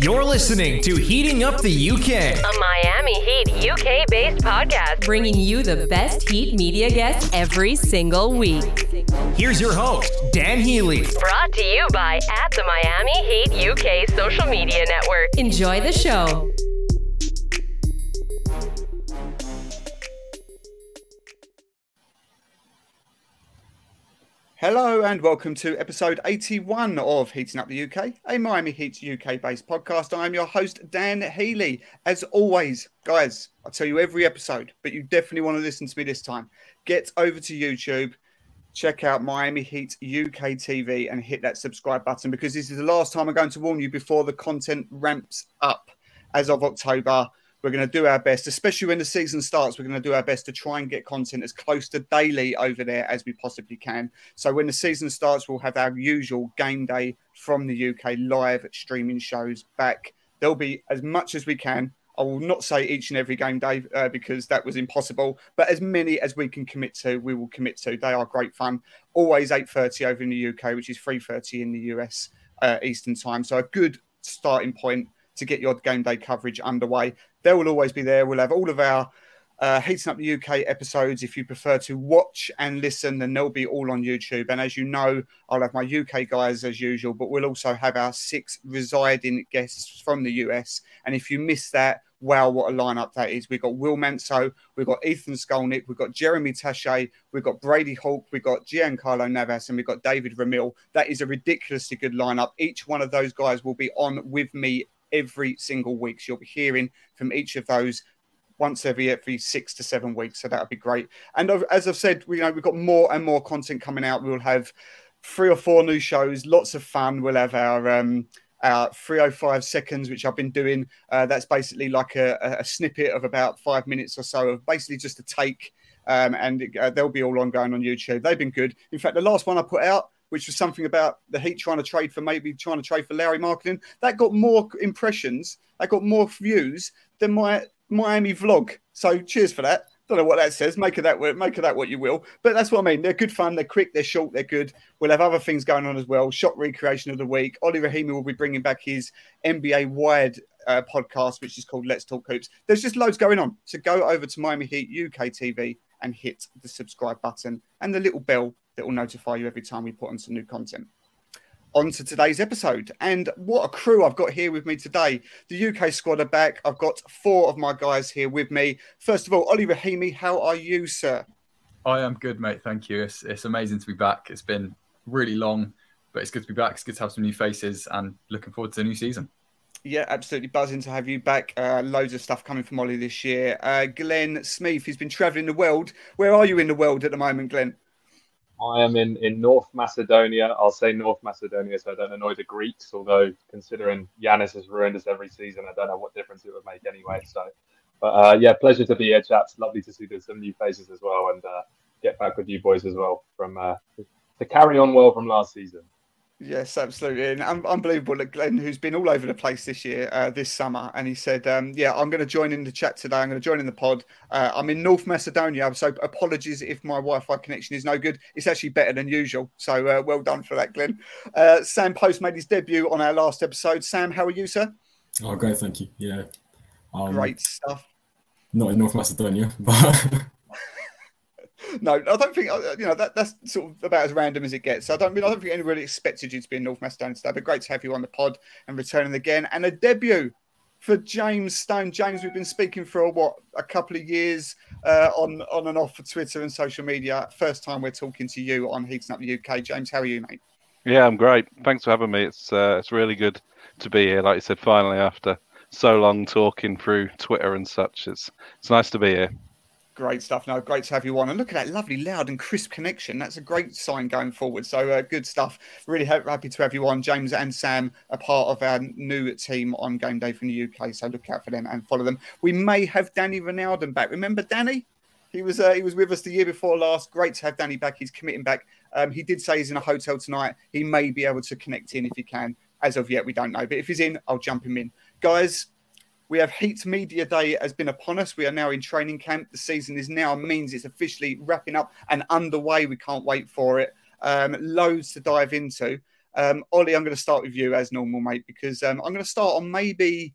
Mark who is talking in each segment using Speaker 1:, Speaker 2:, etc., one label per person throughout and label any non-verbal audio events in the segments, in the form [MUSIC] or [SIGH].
Speaker 1: You're listening to Heating Up the UK.
Speaker 2: A Miami Heat UK based podcast bringing you the best Heat media guests every single week.
Speaker 1: Here's your host, Dan Healy.
Speaker 2: Brought to you by at the Miami Heat UK social media network. Enjoy the show.
Speaker 3: Hello and welcome to episode 81 of Heating Up the UK, a Miami Heat UK based podcast. I'm your host, Dan Healy. As always, guys, I tell you every episode, but you definitely want to listen to me this time. Get over to YouTube, check out Miami Heat UK TV, and hit that subscribe button because this is the last time I'm going to warn you before the content ramps up as of October. We're going to do our best, especially when the season starts. We're going to do our best to try and get content as close to daily over there as we possibly can. So when the season starts, we'll have our usual game day from the UK live streaming shows back. There'll be as much as we can. I will not say each and every game day uh, because that was impossible, but as many as we can commit to, we will commit to. They are great fun. Always 8:30 over in the UK, which is 3:30 in the US uh, Eastern time. So a good starting point to get your game day coverage underway. They will always be there. We'll have all of our uh, Heating Up the UK episodes. If you prefer to watch and listen, then they'll be all on YouTube. And as you know, I'll have my UK guys as usual, but we'll also have our six residing guests from the US. And if you miss that, wow, what a lineup that is. We've got Will Manso, we've got Ethan Skolnick, we've got Jeremy Taché, we've got Brady Hawk, we've got Giancarlo Navas, and we've got David Ramil. That is a ridiculously good lineup. Each one of those guys will be on with me every single week. So you'll be hearing from each of those once every every six to seven weeks. So that would be great. And as I've said, you know, we've got more and more content coming out. We'll have three or four new shows, lots of fun. We'll have our um, our 305 seconds, which I've been doing. Uh, that's basically like a, a, snippet of about five minutes or so of basically just a take. Um, and uh, they'll be all ongoing on YouTube. They've been good. In fact, the last one I put out which was something about the Heat trying to trade for maybe trying to trade for Lauri Markkanen. That got more impressions, that got more views than my Miami vlog. So cheers for that. Don't know what that says. Make of that make of that what you will. But that's what I mean. They're good fun. They're quick. They're short. They're good. We'll have other things going on as well. Shot recreation of the week. Ollie Rahimi will be bringing back his NBA Wired uh, podcast, which is called Let's Talk Hoops. There's just loads going on. So go over to Miami Heat UK TV and hit the subscribe button and the little bell that will notify you every time we put on some new content. On to today's episode. And what a crew I've got here with me today. The UK squad are back. I've got four of my guys here with me. First of all, Ollie Rahimi, how are you, sir?
Speaker 4: I am good, mate. Thank you. It's, it's amazing to be back. It's been really long, but it's good to be back. It's good to have some new faces and looking forward to the new season.
Speaker 3: Yeah, absolutely buzzing to have you back. Uh, loads of stuff coming from Ollie this year. Uh, Glenn Smith, he's been travelling the world. Where are you in the world at the moment, Glenn?
Speaker 5: I am in, in North Macedonia. I'll say North Macedonia so I don't annoy the Greeks, although considering Giannis has ruined us every season, I don't know what difference it would make anyway. So, but uh, yeah, pleasure to be here, chaps. Lovely to see there's some new faces as well and uh, get back with you boys as well from uh, to carry on well from last season.
Speaker 3: Yes, absolutely, and un- unbelievable. Look, Glenn, who's been all over the place this year, uh, this summer, and he said, um, "Yeah, I'm going to join in the chat today. I'm going to join in the pod. Uh, I'm in North Macedonia, so apologies if my Wi-Fi connection is no good. It's actually better than usual. So uh, well done for that, Glenn." Uh, Sam Post made his debut on our last episode. Sam, how are you, sir?
Speaker 6: Oh, great, thank you. Yeah,
Speaker 3: um, great stuff.
Speaker 6: Not in North Macedonia, [LAUGHS] but
Speaker 3: no, I don't think uh, you know that that's sort of about as random as it gets. I don't mean I don't think anybody expected you to be in North Macedonia today, but great to have you on the pod and returning again. And a debut for James Stone. James, we've been speaking for what a couple of years uh, on on and off for Twitter and social media. First time we're talking to you on Heating Up the UK. James, how are you, mate?
Speaker 7: Yeah, I'm great. Thanks for having me. It's uh, it's really good to be here. Like you said, finally after so long talking through Twitter and such, it's it's nice to be here.
Speaker 3: Great stuff. No, great to have you on. And look at that lovely, loud, and crisp connection. That's a great sign going forward. So uh, good stuff. Really happy to have you on. James and Sam are part of our new team on Game Day from the UK. So look out for them and follow them. We may have Danny Ronaldo back. Remember Danny? He was uh, he was with us the year before last. Great to have Danny back. He's committing back. Um, he did say he's in a hotel tonight. He may be able to connect in if he can. As of yet, we don't know. But if he's in, I'll jump him in. Guys, we have Heat Media Day has been upon us. We are now in training camp. The season is now means it's officially wrapping up and underway. We can't wait for it. Um, loads to dive into. Um, Ollie, I'm going to start with you as normal, mate, because um, I'm going to start on maybe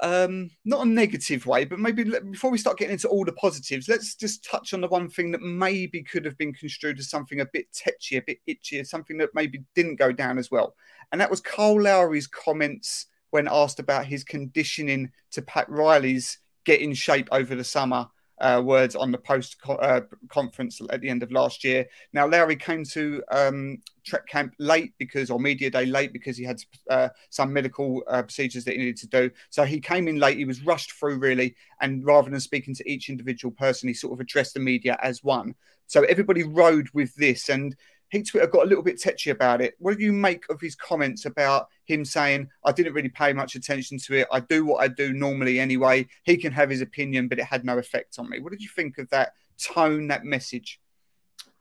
Speaker 3: um, not a negative way, but maybe before we start getting into all the positives, let's just touch on the one thing that maybe could have been construed as something a bit tetchy, a bit itchy, something that maybe didn't go down as well. And that was Kyle Lowry's comments when asked about his conditioning to Pat Riley's get in shape over the summer. Uh, words on the post co- uh, conference at the end of last year. Now, Lowry came to um, Trek Camp late because, or media day late because he had uh, some medical uh, procedures that he needed to do. So he came in late. He was rushed through really, and rather than speaking to each individual person, he sort of addressed the media as one. So everybody rode with this, and Heat Twitter got a little bit tetchy about it. What do you make of his comments about him saying, I didn't really pay much attention to it. I do what I do normally anyway. He can have his opinion, but it had no effect on me. What did you think of that tone, that message?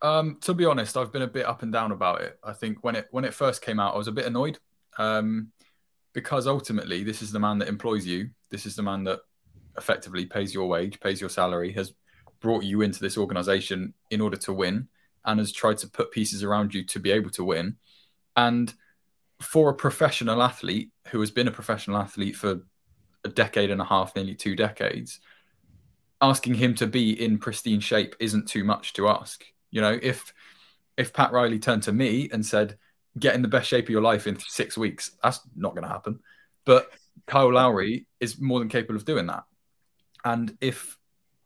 Speaker 4: Um, to be honest, I've been a bit up and down about it. I think when it when it first came out, I was a bit annoyed um, because ultimately, this is the man that employs you. This is the man that effectively pays your wage, pays your salary, has brought you into this organization in order to win, and has tried to put pieces around you to be able to win. And for a professional athlete who has been a professional athlete for a decade and a half, nearly two decades, asking him to be in pristine shape isn't too much to ask. You know, if if Pat Riley turned to me and said, "Get in the best shape of your life in six weeks," that's not going to happen. But Kyle Lowry is more than capable of doing that. And if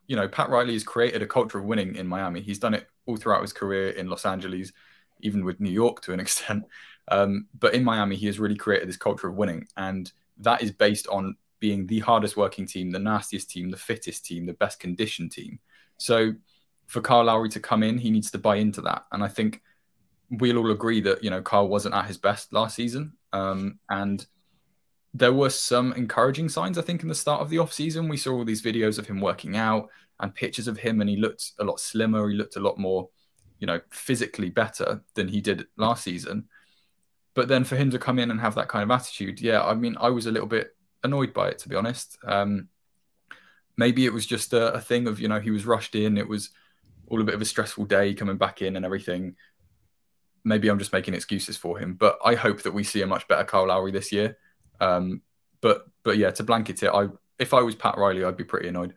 Speaker 4: you know, Pat Riley has created a culture of winning in Miami. He's done it all throughout his career in Los Angeles, even with New York to an [LAUGHS] extent. Um, but in Miami, he has really created this culture of winning, and that is based on being the hardest working team, the nastiest team, the fittest team, the best conditioned team. So for Kyle Lowry to come in, he needs to buy into that. And I think we'll all agree that, you know, Kyle wasn't at his best last season. Um, and there were some encouraging signs, I think, in the start of the offseason. We saw all these videos of him working out and pictures of him, and he looked a lot slimmer. He looked a lot more, you know, physically better than he did last season. But then for him to come in and have that kind of attitude, yeah, I mean, I was a little bit annoyed by it, to be honest. Um, maybe it was just a, a thing of, you know, he was rushed in. It was all a bit of a stressful day coming back in and everything. Maybe I'm just making excuses for him, but I hope that we see a much better Kyle Lowry this year. Um, but but yeah, to blanket it, I if I was Pat Riley, I'd be pretty annoyed.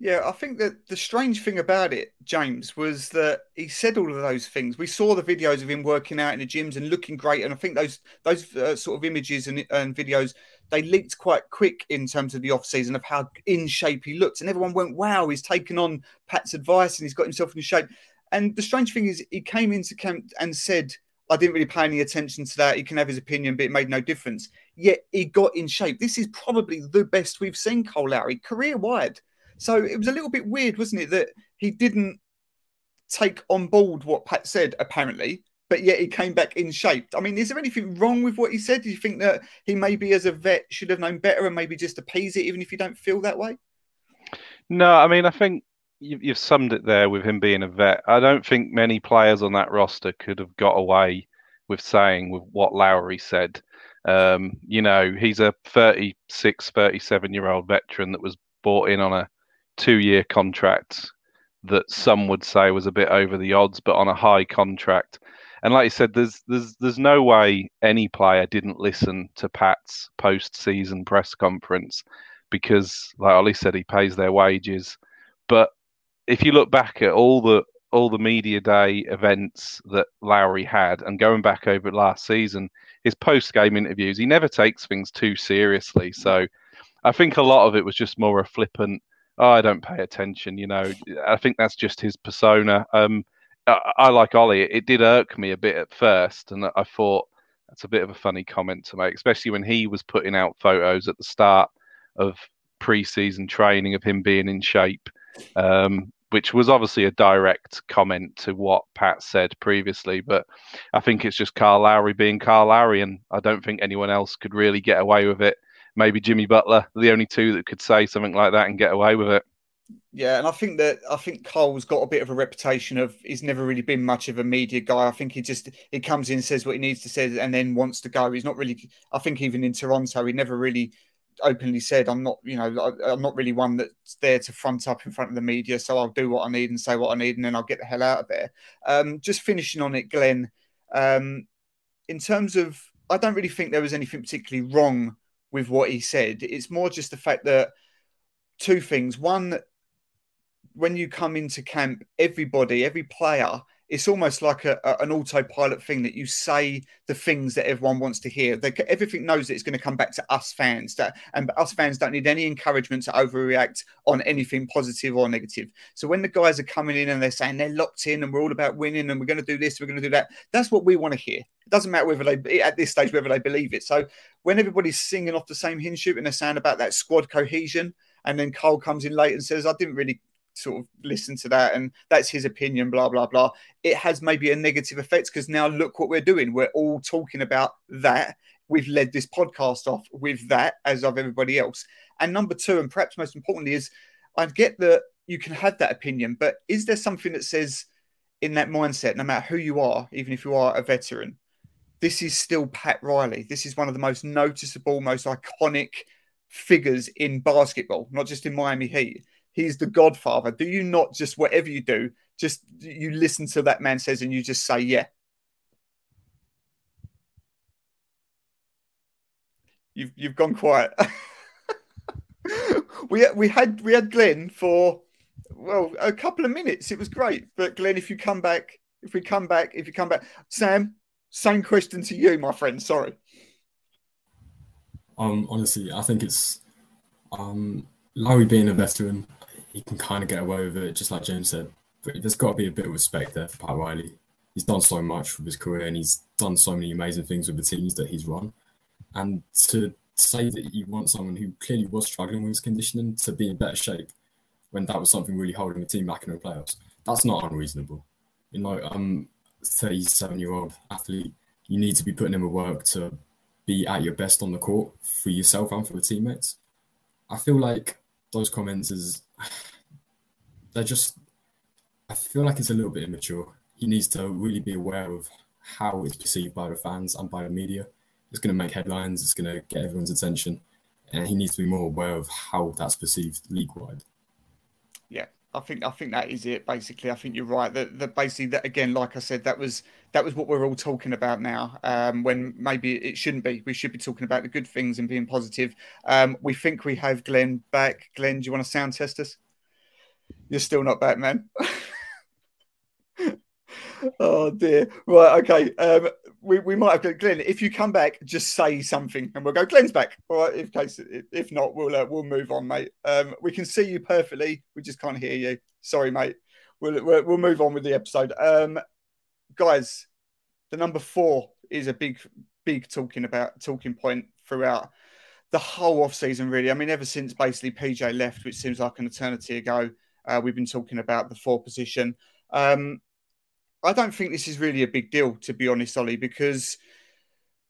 Speaker 3: Yeah, I think that the strange thing about it, James, was that he said all of those things. We saw the videos of him working out in the gyms and looking great, and I think those those uh, sort of images and, and videos they leaked quite quick in terms of the off season of how in shape he looked, and everyone went, "Wow, he's taken on Pat's advice and he's got himself in shape." And the strange thing is, he came into camp and said, "I didn't really pay any attention to that. He can have his opinion, but it made no difference." Yet he got in shape. This is probably the best we've seen Kyle Lowry career wide. So it was a little bit weird, wasn't it, that he didn't take on board what Pat said, apparently, but yet he came back in shape. I mean, is there anything wrong with what he said? Do you think that he maybe, as a vet, should have known better and maybe just appease it, even if you don't feel that way?
Speaker 7: No, I mean, I think you, you've summed it there with him being a vet. I don't think many players on that roster could have got away with saying with what Lowry said. Um, you know, he's a 36, 37 year old veteran that was bought in on a two year contract that some would say was a bit over the odds, but on a high contract. And like you said, there's there's there's no way any player didn't listen to Pat's post season press conference because, like Ollie said, he pays their wages. But if you look back at all the all the media day events that Lowry had, and going back over last season, his post game interviews, he never takes things too seriously. So I think a lot of it was just more a flippant. Oh, I don't pay attention. You know, I think that's just his persona. Um, I, I like Ollie. It, it did irk me a bit at first, and I thought that's a bit of a funny comment to make, especially when he was putting out photos at the start of pre-season training of him being in shape, um, which was obviously a direct comment to what Pat said previously. But I think it's just Kyle Lowry being Kyle Lowry, and I don't think anyone else could really get away with it. Maybe Jimmy Butler, the only two that could say something like that and get away with it.
Speaker 3: Yeah, and I think that I think Kyle's got a bit of a reputation of he's never really been much of a media guy. I think he just he comes in, says what he needs to say, and then wants to go. He's not really. I think even in Toronto, he never really openly said, "I'm not, you know, I'm not really one that's there to front up in front of the media. So I'll do what I need and say what I need, and then I'll get the hell out of there." Um, just finishing on it, Glenn. Um, in terms of, I don't really think there was anything particularly wrong with what he said. It's more just the fact that two things. One, when you come into camp, everybody, every player it's almost like a, a, an autopilot thing that you say the things that everyone wants to hear. They, everything knows that it's going to come back to us fans, that, and us fans don't need any encouragement to overreact on anything positive or negative. So when the guys are coming in and they're saying they're locked in and we're all about winning and we're going to do this, we're going to do that, that's what we want to hear. It doesn't matter whether they at this stage whether they believe it. So when everybody's singing off the same hymn sheet and they're saying about that squad cohesion, and then Kyle comes in late and says, "I didn't really sort of listen to that and that's his opinion blah blah blah. It has maybe a negative effect because now look what we're doing. We're all talking about that. We've led this podcast off with that as of everybody else. And number two and perhaps most importantly is i get that you can have that opinion but is there something that says in that mindset no matter who you are even if you are a veteran this is still pat riley. This is one of the most noticeable most iconic figures in basketball not just in miami heat he's the godfather. Do you not just whatever you do just you listen to that man says and you just say yeah. You've you've gone quiet. [LAUGHS] We we had we had glenn for well a couple of minutes. It was great. But glenn if you come back if we come back if you come back. Sam same question to you my friend. Sorry.
Speaker 6: Um honestly i think it's um Lowry being a veteran he can kind of get away with it, just like James said. But there's got to be a bit of respect there for Pat Riley. He's done so much with his career, and he's done so many amazing things with the teams that he's run. And to say that you want someone who clearly was struggling with his conditioning to be in better shape when that was something really holding the team back in the playoffs, that's not unreasonable. You know, um, I'm 37 year old athlete. You need to be putting in the work to be at your best on the court for yourself and for the teammates. I feel like those comments is they're just I feel like it's a little bit immature. He needs to really be aware of how it's perceived by the fans and by the media. It's going to make headlines. It's going to get everyone's attention, and he needs to be more aware of how that's perceived league wide.
Speaker 3: I think I think that is it. Basically, I think you're right. That that basically that again, like I said, that was that was what we're all talking about now. Um, when maybe it shouldn't be. We should be talking about the good things and being positive. Um, we think we have Glenn back. Glenn, do you want to sound test us? You're still not back, man. [LAUGHS] oh dear. Right. Okay. Um, we, we might have Glenn. If you come back, just say something, and we'll go. Glenn's back. All right. If case, if not, we'll uh, we'll move on, mate. Um, we can see you perfectly. We just can't hear you. Sorry, mate. We'll we'll, we'll move on with the episode. Um, guys, the number four is a big big talking about talking point throughout the whole off season. Really, I mean, ever since basically PJ left, which seems like an eternity ago. Uh, we've been talking about the four position. Um, I don't think this is really a big deal, to be honest, Ollie, because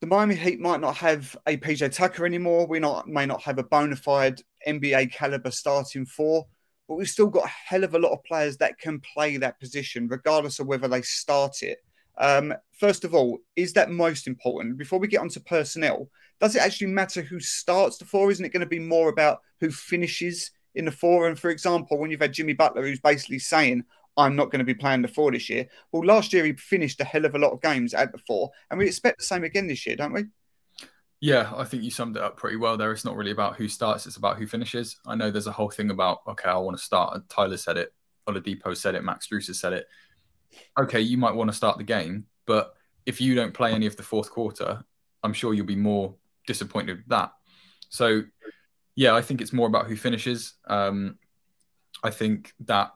Speaker 3: the Miami Heat might not have a PJ Tucker anymore. We not may not have a bona fide NBA caliber starting four, but we've still got a hell of a lot of players that can play that position, regardless of whether they start it. Um, first of all, is that most important? Before we get onto personnel, does it actually matter who starts the four? Isn't it going to be more about who finishes in the four. And for example, when you've had Jimmy Butler, who's basically saying, I'm not going to be playing the four this year. Well, last year he finished a hell of a lot of games at the four, and we expect the same again this year, don't we?
Speaker 4: Yeah, I think you summed it up pretty well there. It's not really about who starts, it's about who finishes. I know there's a whole thing about, okay, I want to start. Tyler said it, Oladipo said it, Max Strus has said it. Okay, you might want to start the game, but if you don't play any of the fourth quarter, I'm sure you'll be more disappointed with that. So yeah, I think it's more about who finishes. Um, I think that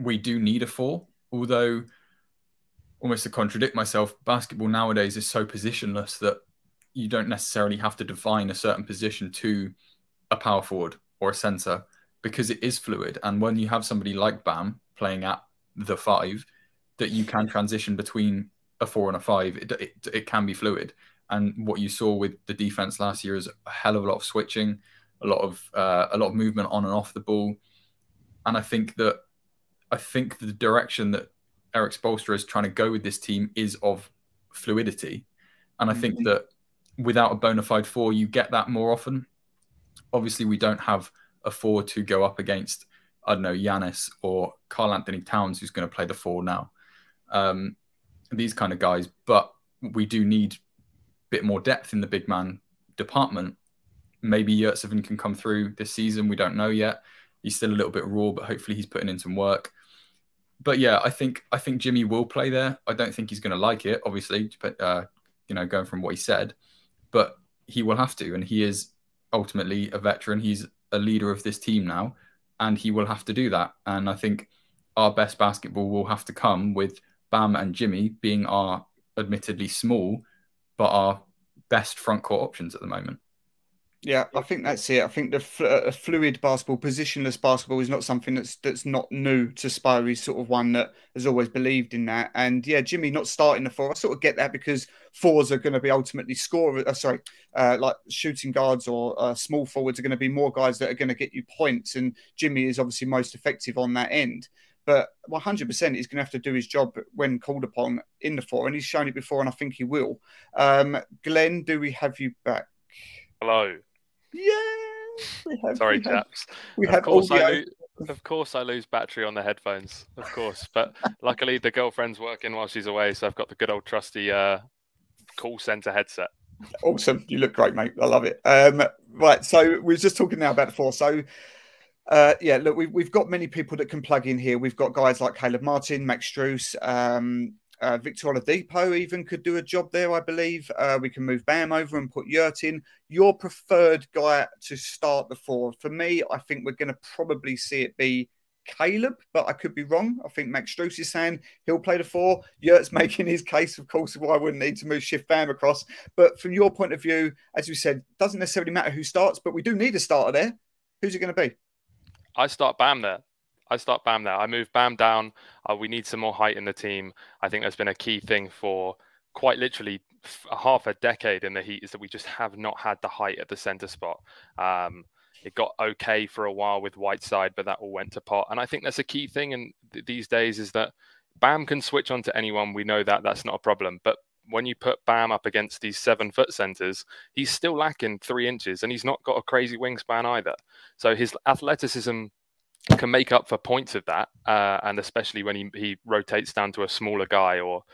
Speaker 4: we do need a four, although almost to contradict myself, basketball nowadays is so positionless that you don't necessarily have to define a certain position to a power forward or a center because it is fluid. And when you have somebody like Bam playing at the five, that you can transition between a four and a five, it, it, it can be fluid. And what you saw with the defense last year is a hell of a lot of switching a lot of uh, a lot of movement on and off the ball, and I think that I think the direction that Erik Spoelstra is trying to go with this team is of fluidity, and I think mm-hmm. that without a bona fide four, you get that more often. Obviously, we don't have a four to go up against. I don't know Giannis or Karl-Anthony Towns, who's going to play the four now. Um, these kind of guys, but we do need a bit more depth in the big man department. Maybe Yurtseven can come through this season. We don't know yet. He's still a little bit raw, but hopefully he's putting in some work. But yeah, I think I think Jimmy will play there. I don't think he's going to like it, obviously, uh, you know, going from what he said, but he will have to, and he is ultimately a veteran. He's a leader of this team now, and he will have to do that. And I think our best basketball will have to come with Bam and Jimmy being our admittedly small, but our best front court options at the moment.
Speaker 3: Yeah, I think that's it. I think the fl- uh, fluid basketball, positionless basketball, is not something that's that's not new to Spire. He's sort of one that has always believed in that. And yeah, Jimmy not starting the four, I sort of get that because fours are going to be ultimately scorers. Uh, sorry, uh, like shooting guards or uh, small forwards are going to be more guys that are going to get you points. And Jimmy is obviously most effective on that end. But 100% he's going to have to do his job when called upon in the four, and he's shown it before, and I think he will. Um, Glenn, do we have you back?
Speaker 8: Hello.
Speaker 3: Yeah.
Speaker 8: Have, Sorry, we chaps. We of have course audio. I lose, of course, I lose battery on the headphones. Of course, but [LAUGHS] luckily the girlfriend's working while she's away, so I've got the good old trusty uh, call center headset.
Speaker 3: Awesome. You look great, mate. I love it. Um, right. So we're just talking now about the four. So uh, yeah, look, we've, we've got many people that can plug in here. We've got guys like Caleb Martin, Max Strus, um, uh, Victor Oladipo even could do a job there, I believe. Uh, we can move Bam over and put Yurt in. Your preferred guy to start the four. For me, I think we're going to probably see it be Caleb, but I could be wrong. I think Max Strus is saying he'll play the four. Yurt's [LAUGHS] making his case, of course, why I wouldn't need to move Shift Bam across. But from your point of view, as we said, doesn't necessarily matter who starts, but we do need a starter there. Who's it going to be?
Speaker 8: I start Bam there. I start Bam there. I move Bam down. Uh, we need some more height in the team. I think that's been a key thing for quite literally half a decade in the Heat is that we just have not had the height at the center spot. Um, it got okay for a while with Whiteside, but that all went to pot. And I think that's a key thing in th- these days is that Bam can switch on to anyone. We know that that's not a problem. But when you put Bam up against these seven foot centers, he's still lacking three inches and he's not got a crazy wingspan either. So his athleticism can make up for points of that, uh, and especially when he, he rotates down to a smaller guy or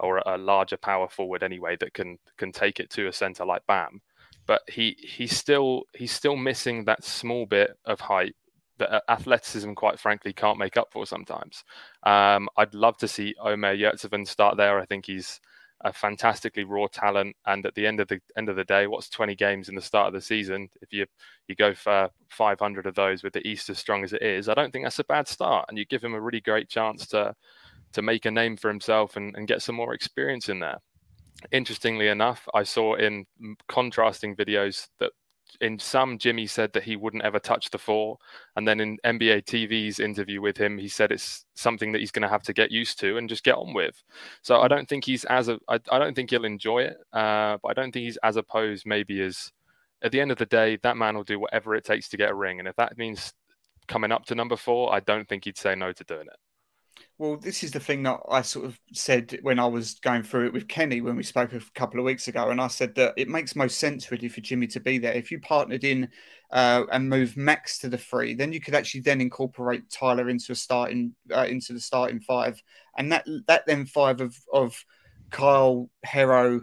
Speaker 8: or a larger power forward anyway that can can take it to a center like Bam. But he he's still he's still missing that small bit of height that uh, athleticism, quite frankly, can't make up for sometimes. Um, I'd love to see Omer Yurtseven start there. I think he's a fantastically raw talent. And at the end of the end of the day, what's 20 games in the start of the season? If you you go for 500 of those with the East as strong as it is, I don't think that's a bad start. And you give him a really great chance to to make a name for himself and, and get some more experience in there. Interestingly enough, I saw in contrasting videos that in some, Jimmy said that he wouldn't ever touch the four, and then in NBA TV's interview with him, he said it's something that he's going to have to get used to and just get on with. So I don't think he's as a, I, I don't think he'll enjoy it, uh, but I don't think he's as opposed maybe as. At the end of the day, that man will do whatever it takes to get a ring, and if that means coming up to number four, I don't think he'd say no to doing it.
Speaker 3: Well, this is the thing that I sort of said when I was going through it with Kenny when we spoke a couple of weeks ago, and I said that it makes most sense really for Jimmy to be there. If you partnered in uh, and move Max to the three, then you could actually then incorporate Tyler into a starting uh, into the starting five, and that that then five of of Kyle, Herro,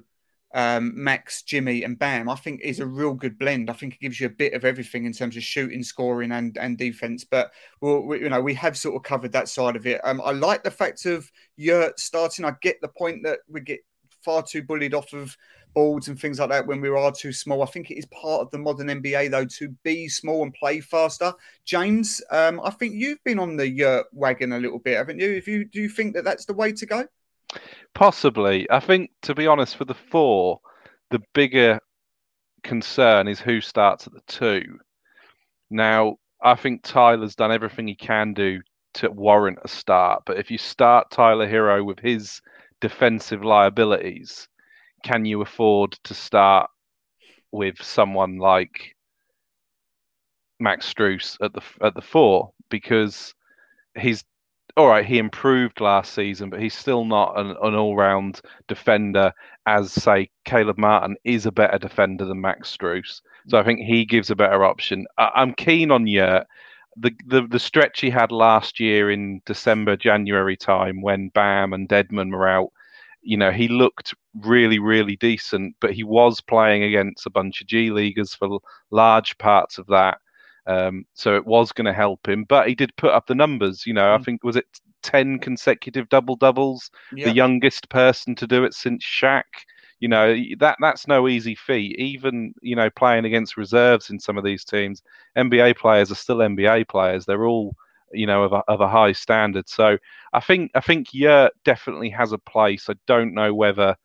Speaker 3: um, Max, Jimmy, and Bam, I think is a real good blend. I think it gives you a bit of everything in terms of shooting, scoring, and and defense. But well, we, you know, we have sort of covered that side of it. Um, I like the fact of Yurt starting. I get the point that we get far too bullied off of boards and things like that when we are too small. I think it is part of the modern NBA though to be small and play faster. James, um, I think you've been on the Yurt wagon a little bit, haven't you? If you do you think that that's the way to go?
Speaker 7: Possibly. I think, to be honest, for the four, the bigger concern is who starts at the two. Now, I think Tyler's done everything he can do to warrant a start. But if you start Tyler Herro with his defensive liabilities, can you afford to start with someone like Max Strus at the at the four? Because he's all right, he improved last season, but he's still not an, an all-round defender. As say, Caleb Martin is a better defender than Max Strus, so I think he gives a better option. I, am keen on Yurt. The, the the stretch he had last year in December, January time when Bam and Dedmon were out, you know, he looked really, really decent, but he was playing against a bunch of G Leaguers for large parts of that. Um, so it was going to help him, but he did put up the numbers. You know, mm. I think was it ten consecutive double doubles, yeah. the youngest person to do it since Shaq. You know that that's no easy feat. Even you know playing against reserves in some of these teams, NBA players are still NBA players. They're all you know of a, of a high standard. So I think I think Yurt definitely has a place. I don't know whether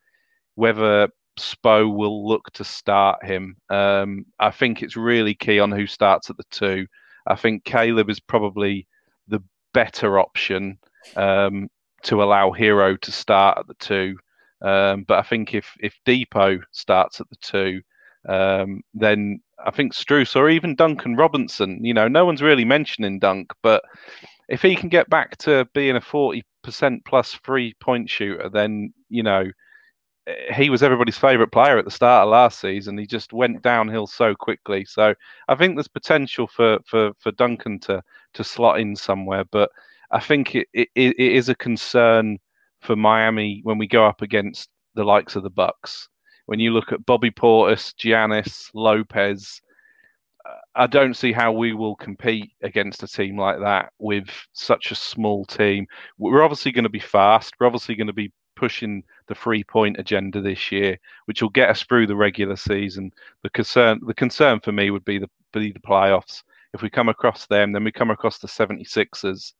Speaker 7: whether Spo will look to start him. Um, I think it's really key on who starts at the two. I think Caleb is probably the better option um, to allow Herro to start at the two. Um, but I think if if Dipo starts at the two, um, then I think Strus or even Duncan Robinson, you know, no one's really mentioning Dunk, but if he can get back to being a 40% plus three point shooter, then, you know, he was everybody's favourite player at the start of last season. He just went downhill so quickly. So I think there's potential for, for, for Duncan to, to slot in somewhere, but I think it, it, it is a concern for Miami when we go up against the likes of the Bucks when you look at Bobby Portis, Giannis, Lopez, I don't see how we will compete against a team like that with such a small team. We're obviously going to be fast. We're obviously going to be pushing the three point agenda this year, which will get us through the regular season. The concern, the concern for me would be the be the playoffs. If we come across them, then we come across the 76ers.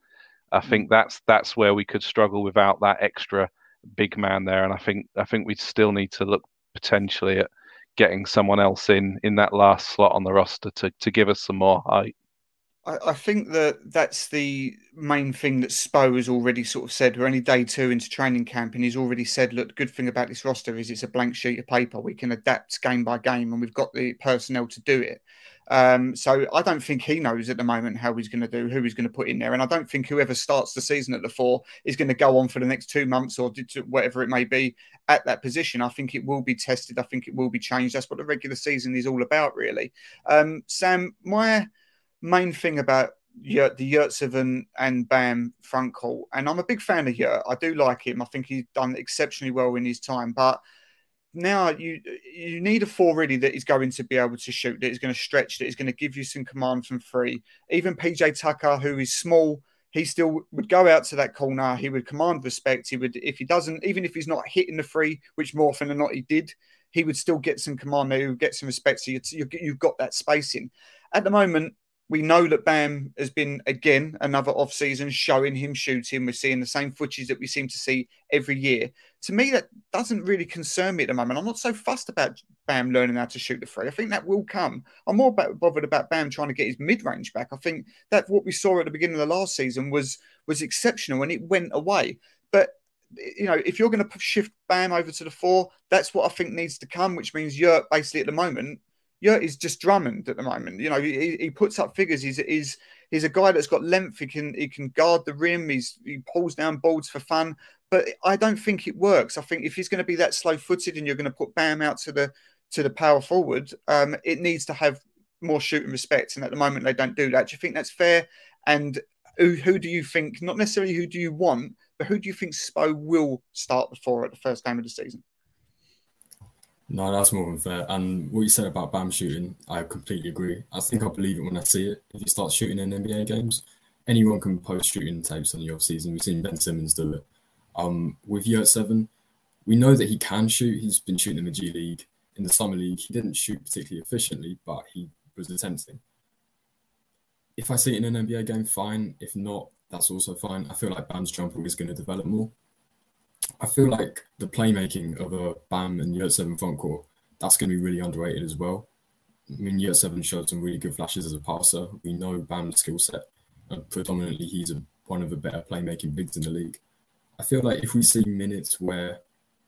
Speaker 7: I think mm. that's that's where we could struggle without that extra big man there, and I think I think we still need to look potentially at getting someone else in in that last slot on the roster to to give us some more height.
Speaker 3: I, I think that that's the main thing that Spo has already sort of said. We're only day two into training camp, and he's already said, "Look, the good thing about this roster is it's a blank sheet of paper. We can adapt game by game, and we've got the personnel to do it." Um, so I don't think he knows at the moment how he's going to do, who he's going to put in there, and I don't think whoever starts the season at the four is going to go on for the next two months or whatever it may be at that position. I think it will be tested. I think it will be changed. That's what the regular season is all about, really. Um, Sam, my main thing about Yurt, the Yurtseven and Bam front and I'm a big fan of Yurt. I do like him. I think he's done exceptionally well in his time, but now you you need a four really that is going to be able to shoot, that is going to stretch, that is going to give you some command from three. Even PJ Tucker, who is small, he still would go out to that corner. He would command respect. He would, if he doesn't, even if he's not hitting the free, which more often than not he did, he would still get some command there. He would get some respect. So you, you've got that spacing. At the moment, we know that Bam has been again another off season showing him shooting. We're seeing the same footage that we seem to see every year. To me, that doesn't really concern me at the moment. I'm not so fussed about Bam learning how to shoot the free. I think that will come. I'm more bothered about Bam trying to get his mid range back. I think that what we saw at the beginning of the last season was was exceptional and it went away. But you know, if you're going to shift Bam over to the four, that's what I think needs to come, which means Yurt basically at the moment yeah, he's just Drummond at the moment. You know, he, he puts up figures. He's he's he's a guy that's got length. He can he can guard the rim. He's he pulls down boards for fun. But I don't think it works. I think if he's going to be that slow footed and you're going to put Bam out to the to the power forward, um, it needs to have more shooting respect. And at the moment, they don't do that. Do you think that's fair? And who, who do you think? Not necessarily who do you want, but who do you think Spo will start four at the first game of the season?
Speaker 6: No, that's more than fair. And what you said about Bam shooting, I completely agree. I think I believe it when I see it. If you start shooting in NBA games, anyone can post shooting tapes on the off season. We've seen Ben Simmons do it. Um, with Yurtseven, we know that he can shoot. He's been shooting in the G League. In the Summer League, he didn't shoot particularly efficiently, but he was attempting. If I see it in an NBA game, fine. If not, that's also fine. I feel like Bam's jumper is going to develop more. I feel like the playmaking of a Bam and Yurtseven front court, that's going to be really underrated as well. I mean, Yurtseven showed some really good flashes as a passer. We know Bam's skill set, and predominantly he's a, one of the better playmaking bigs in the league. I feel like if we see minutes where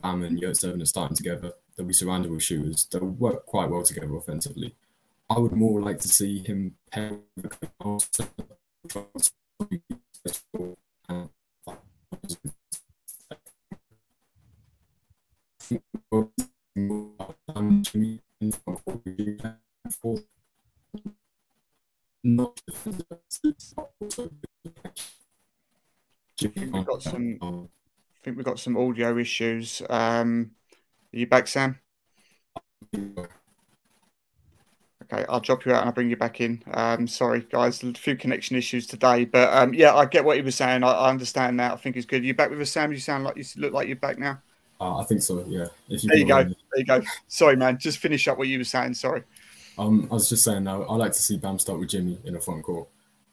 Speaker 6: Bam and Yurtseven are starting together, they'll be surrounded with shooters. They'll work quite well together offensively. I would more like to see him pair with
Speaker 3: We've got some think we've got some audio issues. Um, are you back, Sam? Okay, I'll drop you out and I'll bring you back in. Um, sorry, guys, a few connection issues today, but um, yeah, I get what he was saying. I, I understand that. I think it's good. You back with us, Sam? You sound like you look like you're back now.
Speaker 6: Uh, I think so. Yeah.
Speaker 3: If you there you go. There you go. Sorry, man. Just finish up what you were saying. Sorry.
Speaker 6: Um, I was just saying now. I like to see Bam start with Jimmy in a front court.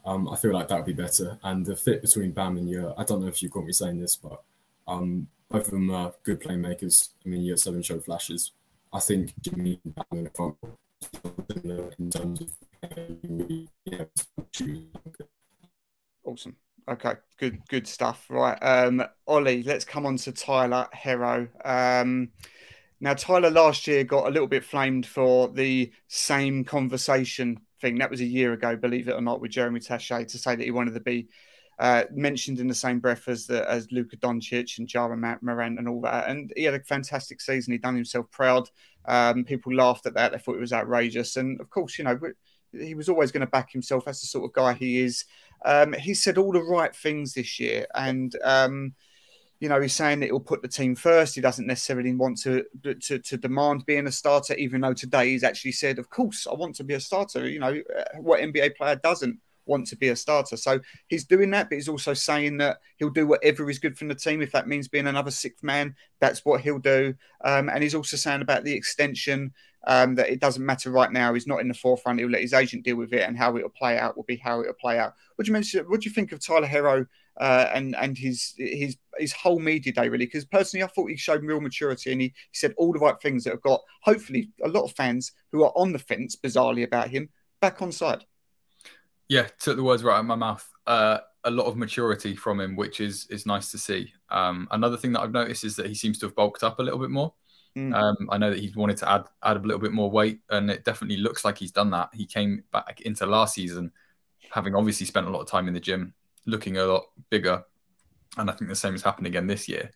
Speaker 6: Um, I feel like that would be better. And the fit between Bam and Yurt, I don't know if you got me saying this, but um, both of them are good playmakers. I mean, Yurtseven showed flashes. I think Jimmy and Bam in the front court in terms of yeah,
Speaker 3: awesome. Okay, good, good stuff. Right, um, Ollie, let's come on to Tyler Herro. Um, now, Tyler last year got a little bit flamed for the same conversation thing. That was a year ago, believe it or not, with Jeremy Taché to say that he wanted to be uh, mentioned in the same breath as the, as Luka Doncic and Ja Morant and all that. And he had a fantastic season. He done himself proud. Um, people laughed at that. They thought it was outrageous. And of course, you know, he was always going to back himself. That's the sort of guy he is. Um, he said all the right things this year, and um, you know, he's saying that he'll put the team first. He doesn't necessarily want to, to to demand being a starter, even though today he's actually said, "Of course, I want to be a starter." You know, uh, what NBA player doesn't? want to be a starter. So he's doing that, but he's also saying that he'll do whatever is good from the team. If that means being another sixth man, that's what he'll do. Um, and he's also saying about the extension um, that it doesn't matter right now. He's not in the forefront. He'll let his agent deal with it, and how it'll play out will be how it'll play out. What do you mention? What do you think of Tyler Herro uh, and and his his his whole media day really? Because personally, I thought he showed real maturity and he, he said all the right things that have got hopefully a lot of fans who are on the fence, bizarrely about him, back on side.
Speaker 4: Yeah, took the words right out of my mouth. Uh, a lot of maturity from him, which is is nice to see. Um, another thing that I've noticed is that he seems to have bulked up a little bit more. Mm. Um, I know that he wanted to add add a little bit more weight, and it definitely looks like he's done that. He came back into last season, having obviously spent a lot of time in the gym, looking a lot bigger, and I think the same has happened again this year.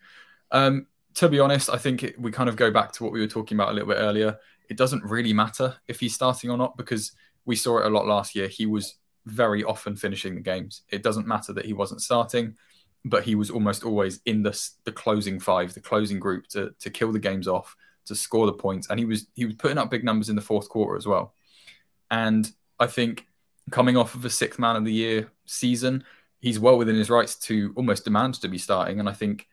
Speaker 4: Um, to be honest, I think it, we kind of go back to what we were talking about a little bit earlier. It doesn't really matter if he's starting or not because we saw it a lot last year. He was very often finishing the games. It doesn't matter that he wasn't starting, but he was almost always in the the closing five, the closing group to to kill the games off, to score the points, and he was he was putting up big numbers in the fourth quarter as well. And I think coming off of a sixth man of the year season, he's well within his rights to almost demand to be starting. And I think,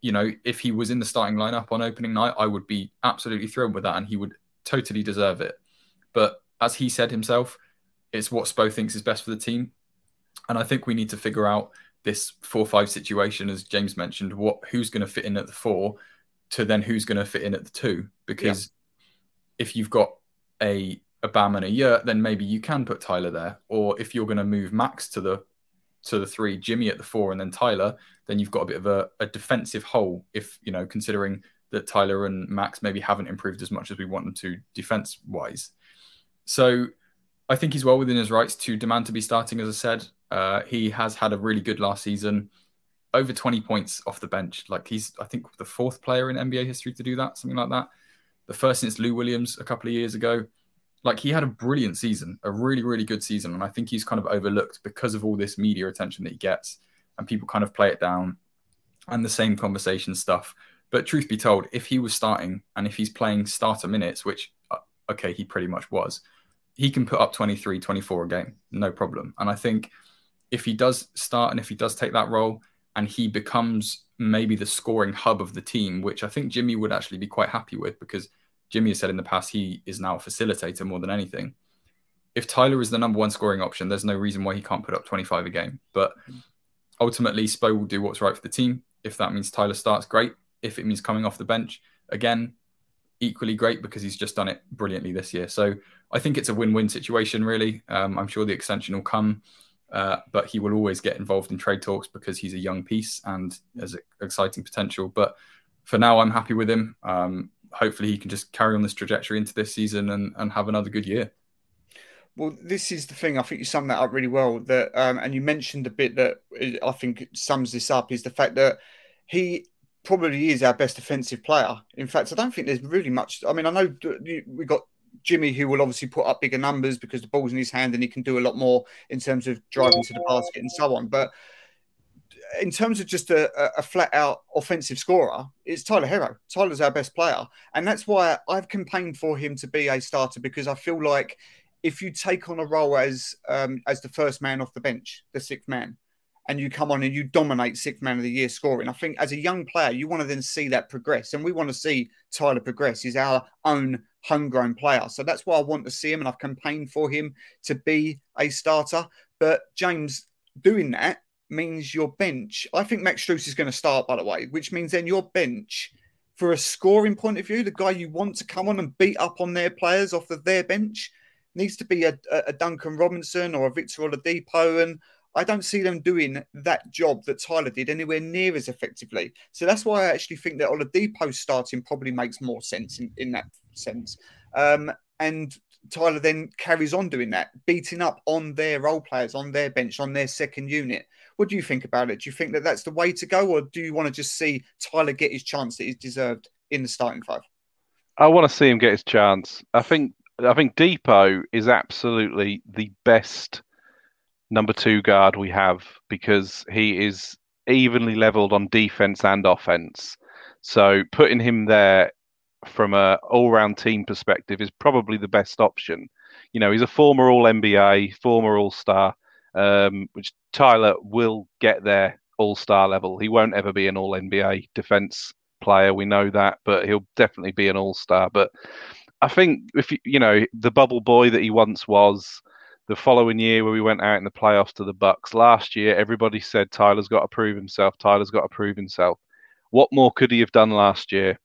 Speaker 4: you know, if he was in the starting lineup on opening night, I would be absolutely thrilled with that, and he would totally deserve it. But as he said himself, it's what Spo thinks is best for the team. And I think we need to figure out this four-five situation, as James mentioned, what who's going to fit in at the four, to then who's going to fit in at the two. Because yeah. if you've got a a Bam and a Yurt, then maybe you can put Tyler there. Or if you're going to move Max to the to the three, Jimmy at the four, and then Tyler, then you've got a bit of a, a defensive hole. If you know, considering that Tyler and Max maybe haven't improved as much as we want them to defense wise. So I think he's well within his rights to demand to be starting. As I said, uh, he has had a really good last season, over 20 points off the bench. Like he's, I think, the fourth player in NBA history to do that, something like that. The first since Lou Williams a couple of years ago. Like he had a brilliant season, a really, really good season, and I think he's kind of overlooked because of all this media attention that he gets, and people kind of play it down, and the same conversation stuff. But truth be told, if he was starting and if he's playing starter minutes, which uh, okay, he pretty much was he can put up 23, 24 a game, no problem. And I think if he does start and if he does take that role and he becomes maybe the scoring hub of the team, which I think Jimmy would actually be quite happy with because Jimmy has said in the past he is now a facilitator more than anything. If Tyler is the number one scoring option, there's no reason why he can't put up 25 a game. But ultimately, Spo will do what's right for the team. If that means Tyler starts, great. If it means coming off the bench, again, equally great because he's just done it brilliantly this year. So I think it's a win-win situation, really. Um, I'm sure the extension will come, uh, but he will always get involved in trade talks because he's a young piece and has exciting potential. But for now, I'm happy with him. Um, hopefully, he can just carry on this trajectory into this season and, and have another good year.
Speaker 3: Well, this is the thing. I think you summed that up really well. That um, and you mentioned a bit that I think sums this up is the fact that he probably is our best defensive player. In fact, I don't think there's really much. I mean, I know we got Jimmy, who will obviously put up bigger numbers because the ball's in his hand and he can do a lot more in terms of driving to the basket and so on. But in terms of just a, a flat out offensive scorer, it's Tyler Herro. Tyler's our best player. And that's why I've campaigned for him to be a starter because I feel like if you take on a role as um, as the first man off the bench, the sixth man, and you come on and you dominate sixth man of the year scoring, I think as a young player, you want to then see that progress. And we want to see Tyler progress. He's our own homegrown player. So that's why I want to see him and I've campaigned for him to be a starter. But James, doing that means your bench. I think Max Strus is going to start, by the way, which means then your bench, for a scoring point of view, the guy you want to come on and beat up on their players off of their bench needs to be a, a Duncan Robinson or a Victor Oladipo. And I don't see them doing that job that Tyler did anywhere near as effectively. So that's why I actually think that Oladipo starting probably makes more sense in, in that sense. Um, and Tyler then carries on doing that, beating up on their role players, on their bench, on their second unit. What do you think about it? Do you think that that's the way to go, or do you want to just see Tyler get his chance that he's deserved in the starting five?
Speaker 7: I want to see him get his chance. I think I think Dipo is absolutely the best number two guard we have because he is evenly leveled on defense and offense. So putting him there from a all-round team perspective is probably the best option. You know, he's a former All NBA, former All Star, um, which Tyler will get there All Star level. He won't ever be an All NBA defense player, we know that, but he'll definitely be an All Star. But I think if you, you know the bubble boy that he once was, the following year where we went out in the playoffs to the Bucks last year, everybody said Tyler's got to prove himself. Tyler's got to prove himself. What more could he have done last year?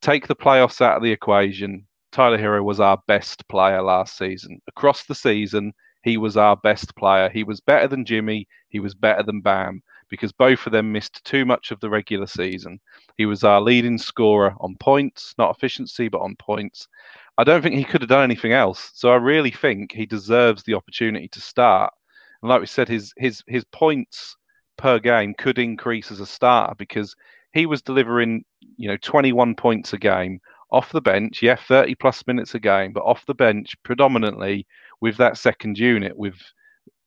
Speaker 7: take the playoffs out of the equation, Tyler Herro was our best player last season. Across the season, he was our best player. He was better than Jimmy. He was better than Bam because both of them missed too much of the regular season. He was our leading scorer on points, not efficiency, but on points. I don't think he could have done anything else. So I really think he deserves the opportunity to start. And like we said, his his his points per game could increase as a starter because he was delivering, you know, 21 points a game off the bench. Yeah, 30 plus minutes a game, but off the bench predominantly with that second unit, with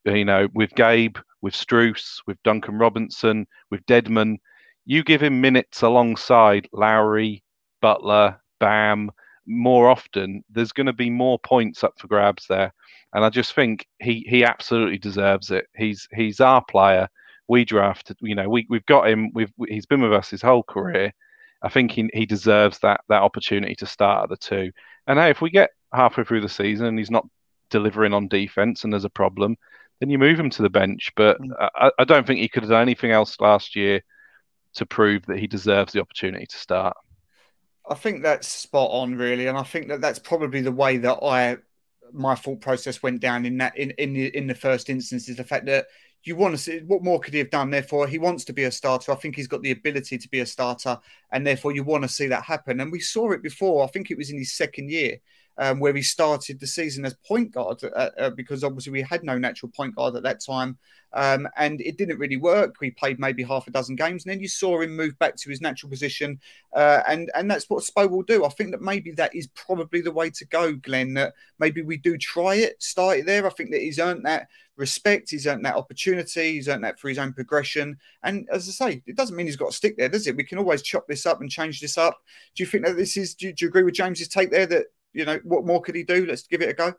Speaker 7: you know, with Gabe, with Strus, with Duncan Robinson, with Dedmon. You give him minutes alongside Lowry, Butler, Bam more often, there's going to be more points up for grabs there. And I just think he he absolutely deserves it. He's he's our player we drafted. You know, we we've got him. We've he's been with us his whole career. I think he he deserves that that opportunity to start at the two. And hey, if we get halfway through the season and he's not delivering on defense and there's a problem, then you move him to the bench. But mm. I, I don't think he could have done anything else last year to prove that he deserves the opportunity to start.
Speaker 3: I think that's spot on, really, and I think that that's probably the way that I my thought process went down in that in in the in the first instance is the fact that you want to see what more could he have done? Therefore, he wants to be a starter. I think he's got the ability to be a starter, and therefore you want to see that happen. And we saw it before. I think it was in his second year um, where he started the season as point guard uh, uh, because obviously we had no natural point guard at that time. Um, and it didn't really work. We played maybe half a dozen games, and then you saw him move back to his natural position, uh, and and that's what Spo will do. I think that maybe that is probably the way to go, Glenn. That maybe we do try it, start it there. I think that he's earned that respect, he's earned that opportunity, he's earned that for his own progression. And as I say, it doesn't mean he's got to stick there, does it? We can always chop this up and change this up. Do you think that this is? Do, do you agree with James's take there that you know what more could he do? Let's give it a go.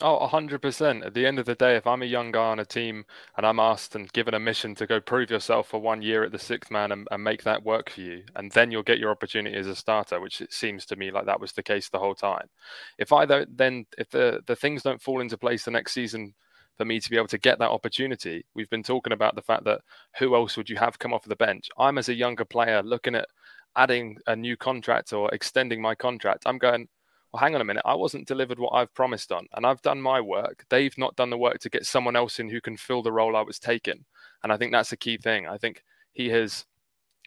Speaker 8: Oh, 100%. At the end of the day, if I'm a young guy on a team and I'm asked and given a mission to go prove yourself for one year at the sixth man and, and, make that work for you, and then you'll get your opportunity as a starter, which it seems to me like that was the case the whole time. If I don't, then, if the, the things don't fall into place the next season for me to be able to get that opportunity, we've been talking about the fact that who else would you have come off the bench? I'm as a younger player looking at adding a new contract or extending my contract. I'm going, well, hang on a minute, I wasn't delivered what I've promised on, and I've done my work. They've not done the work to get someone else in who can fill the role I was taking. And I think that's a key thing. I think he has,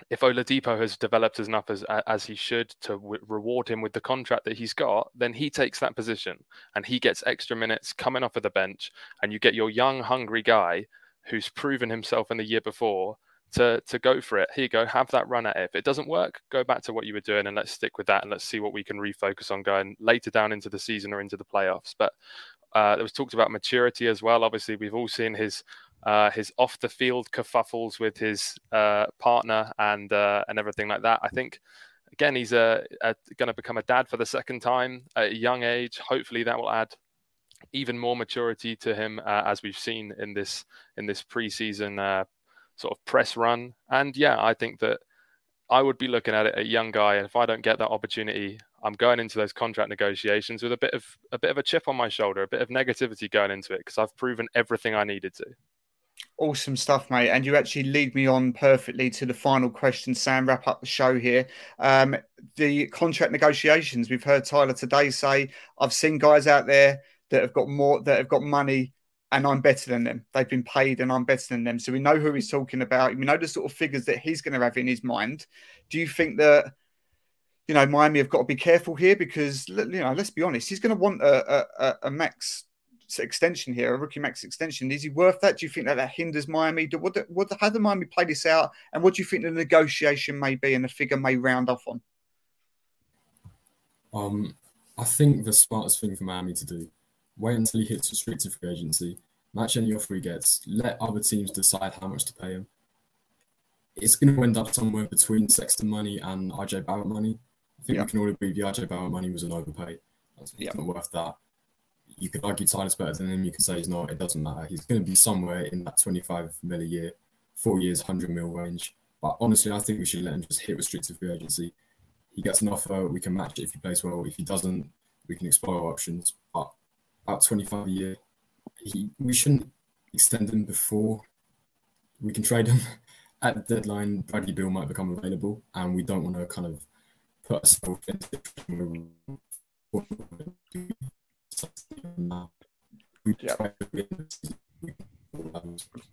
Speaker 8: if Oladipo has developed as enough as as he should to w- reward him with the contract that he's got, then he takes that position and he gets extra minutes coming off of the bench, and you get your young, hungry guy who's proven himself in the year before to to go for it. Here you go, have that run at it. If it doesn't work, go back to what you were doing and let's stick with that and let's see what we can refocus on going later down into the season or into the playoffs. But uh, there was talked about maturity as well. Obviously, we've all seen his uh, his off the field kerfuffles with his uh, partner and uh, and everything like that. I think again he's a, going to become a dad for the second time at a young age. Hopefully that will add even more maturity to him uh, as we've seen in this in this preseason uh, sort of press run. And yeah, I think that I would be looking at it a young guy, and if I don't get that opportunity, I'm going into those contract negotiations with a bit of a bit of a chip on my shoulder, a bit of negativity going into it because I've proven everything I needed to.
Speaker 3: Awesome stuff, mate. And you actually lead me on perfectly to the final question, Sam. Wrap up the show here. Um, the contract negotiations. We've heard Tyler today say, I've seen guys out there that have got more, that have got money, and I'm better than them. They've been paid, and I'm better than them. So we know who he's talking about. We know the sort of figures that he's going to have in his mind. Do you think that? You know, Miami have got to be careful here because you know, let's be honest, he's going to want a, a, a max extension here, a rookie max extension. Is he worth that? Do you think that that hinders Miami? Do, what, what, how do Miami play this out? And what do you think the negotiation may be and the figure may round off on?
Speaker 6: Um, I think the smartest thing for Miami to do, wait until he hits restricted free agency, match any offer he gets, let other teams decide how much to pay him. It's going to end up somewhere between Sexton money and RJ Barrett money. I think we can all agree the RJ Barrett money was an overpay. It's yeah. not worth that you could argue Tyler's better than him. You could say he's not. It doesn't matter. He's going to be somewhere in that 25 mil a year, four years, 100 mil range. But honestly, I think we should let him just hit restricted free agency. He gets an offer, we can match it if he plays well. If he doesn't, we can explore options. But about 25 a year, he, we shouldn't extend him before we can trade him. [LAUGHS] At the deadline, Bradley Beal might become available, and we don't want to kind of put ourselves into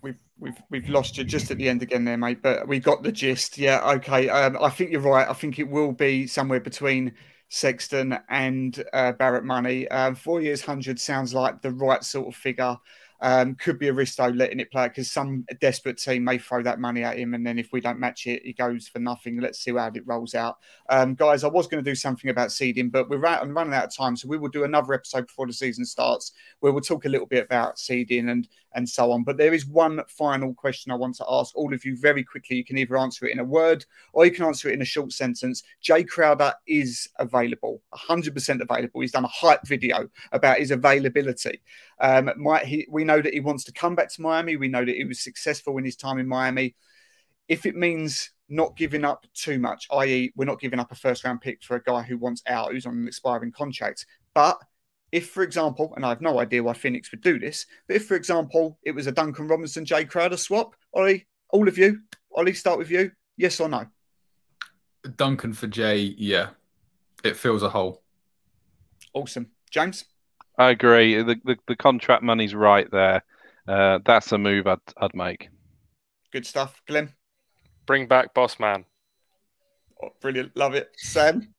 Speaker 3: We've we've we've lost you just at the end again there, mate. But we got the gist. Yeah, okay. Um, I think you're right. I think it will be somewhere between Sexton and uh, Barrett money. Um, four years, hundred sounds like the right sort of figure. Um, could be a risk though, letting it play because some desperate team may throw that money at him, and then if we don't match it, he goes for nothing. Let's see how it rolls out, um, guys. I was going to do something about seeding, but we're I'm running out of time, so we will do another episode before the season starts where we'll talk a little bit about seeding and and so on. But there is one final question I want to ask all of you very quickly. You can either answer it in a word or you can answer it in a short sentence. Jae Crowder is available, 100% available. He's done a hype video about his availability. Um, my, he, we know that he wants to come back to Miami. We know that he was successful in his time in Miami. If it means not giving up too much, i.e., we're not giving up a first round pick for a guy who wants out, who's on an expiring contract, but if, for example, and I have no idea why Phoenix would do this, but if, for example, it was a Duncan Robinson, Jae Crowder swap, Ollie, all of you, Ollie, start with you. Yes or no?
Speaker 4: Duncan for Jae, yeah. It fills a hole.
Speaker 3: Awesome. James?
Speaker 7: I agree. The, the, the contract money's right there. Uh, that's a move I'd, I'd make.
Speaker 3: Good stuff. Glenn?
Speaker 8: Bring back Boss Man.
Speaker 3: Oh, brilliant. Love it. Sam?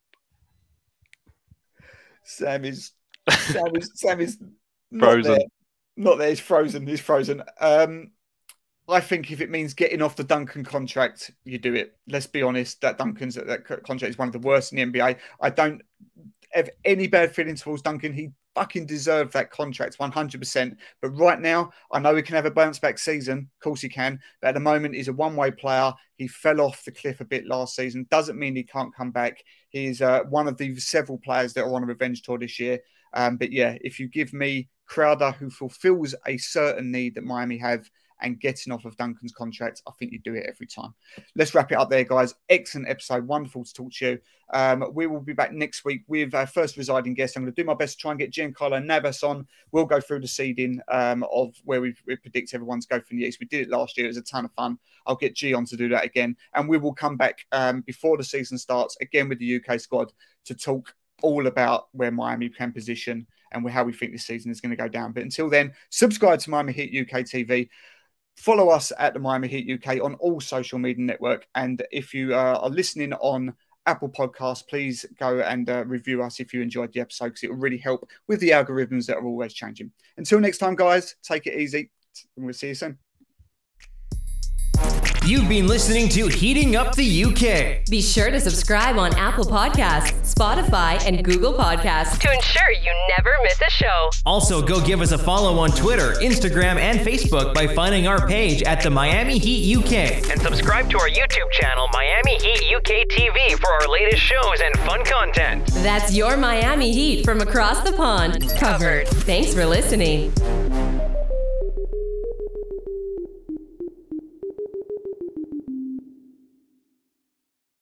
Speaker 3: Sam is Sam is [LAUGHS] Sam is not
Speaker 7: frozen.
Speaker 3: There. Not there. He's frozen. He's frozen. Um, I think if it means getting off the Duncan contract, you do it. Let's be honest. That Duncan's that contract is one of the worst in the NBA. I don't have any bad feelings towards Duncan. He fucking deserved that contract 100%. But right now, I know he can have a bounce back season. Of course, he can. But at the moment, he's a one way player. He fell off the cliff a bit last season. Doesn't mean he can't come back. He's uh, one of the several players that are on a revenge tour this year. Um, but yeah, if you give me Crowder, who fulfills a certain need that Miami have, and getting off of Duncan's contract, I think you do it every time. Let's wrap it up there, guys. Excellent episode. Wonderful to talk to you. Um, we will be back next week with our first residing guest. I'm going to do my best to try and get Giancarlo Navas on. We'll go through the seeding um, of where we, we predict everyone's go from the East. We did it last year. It was a ton of fun. I'll get G on to do that again. And we will come back um, before the season starts again with the UK squad to talk all about where Miami can position and how we think this season is going to go down. But until then, subscribe to Miami Heat UK TV. Follow us at the Miami Heat UK on all social media network. And if you uh, are listening on Apple Podcasts, please go and uh, review us if you enjoyed the episode because it will really help with the algorithms that are always changing. Until next time, guys, take it easy and we'll see you soon.
Speaker 1: You've been listening to Heating Up the UK.
Speaker 2: Be sure to subscribe on Apple Podcasts, Spotify, and Google Podcasts to ensure you never miss a show.
Speaker 1: Also, go give us a follow on Twitter, Instagram, and Facebook by finding our page at the Miami Heat UK. And subscribe to our YouTube channel, Miami Heat UK TV, for our latest shows and fun content.
Speaker 2: That's your Miami Heat from across the pond covered. Thanks for listening.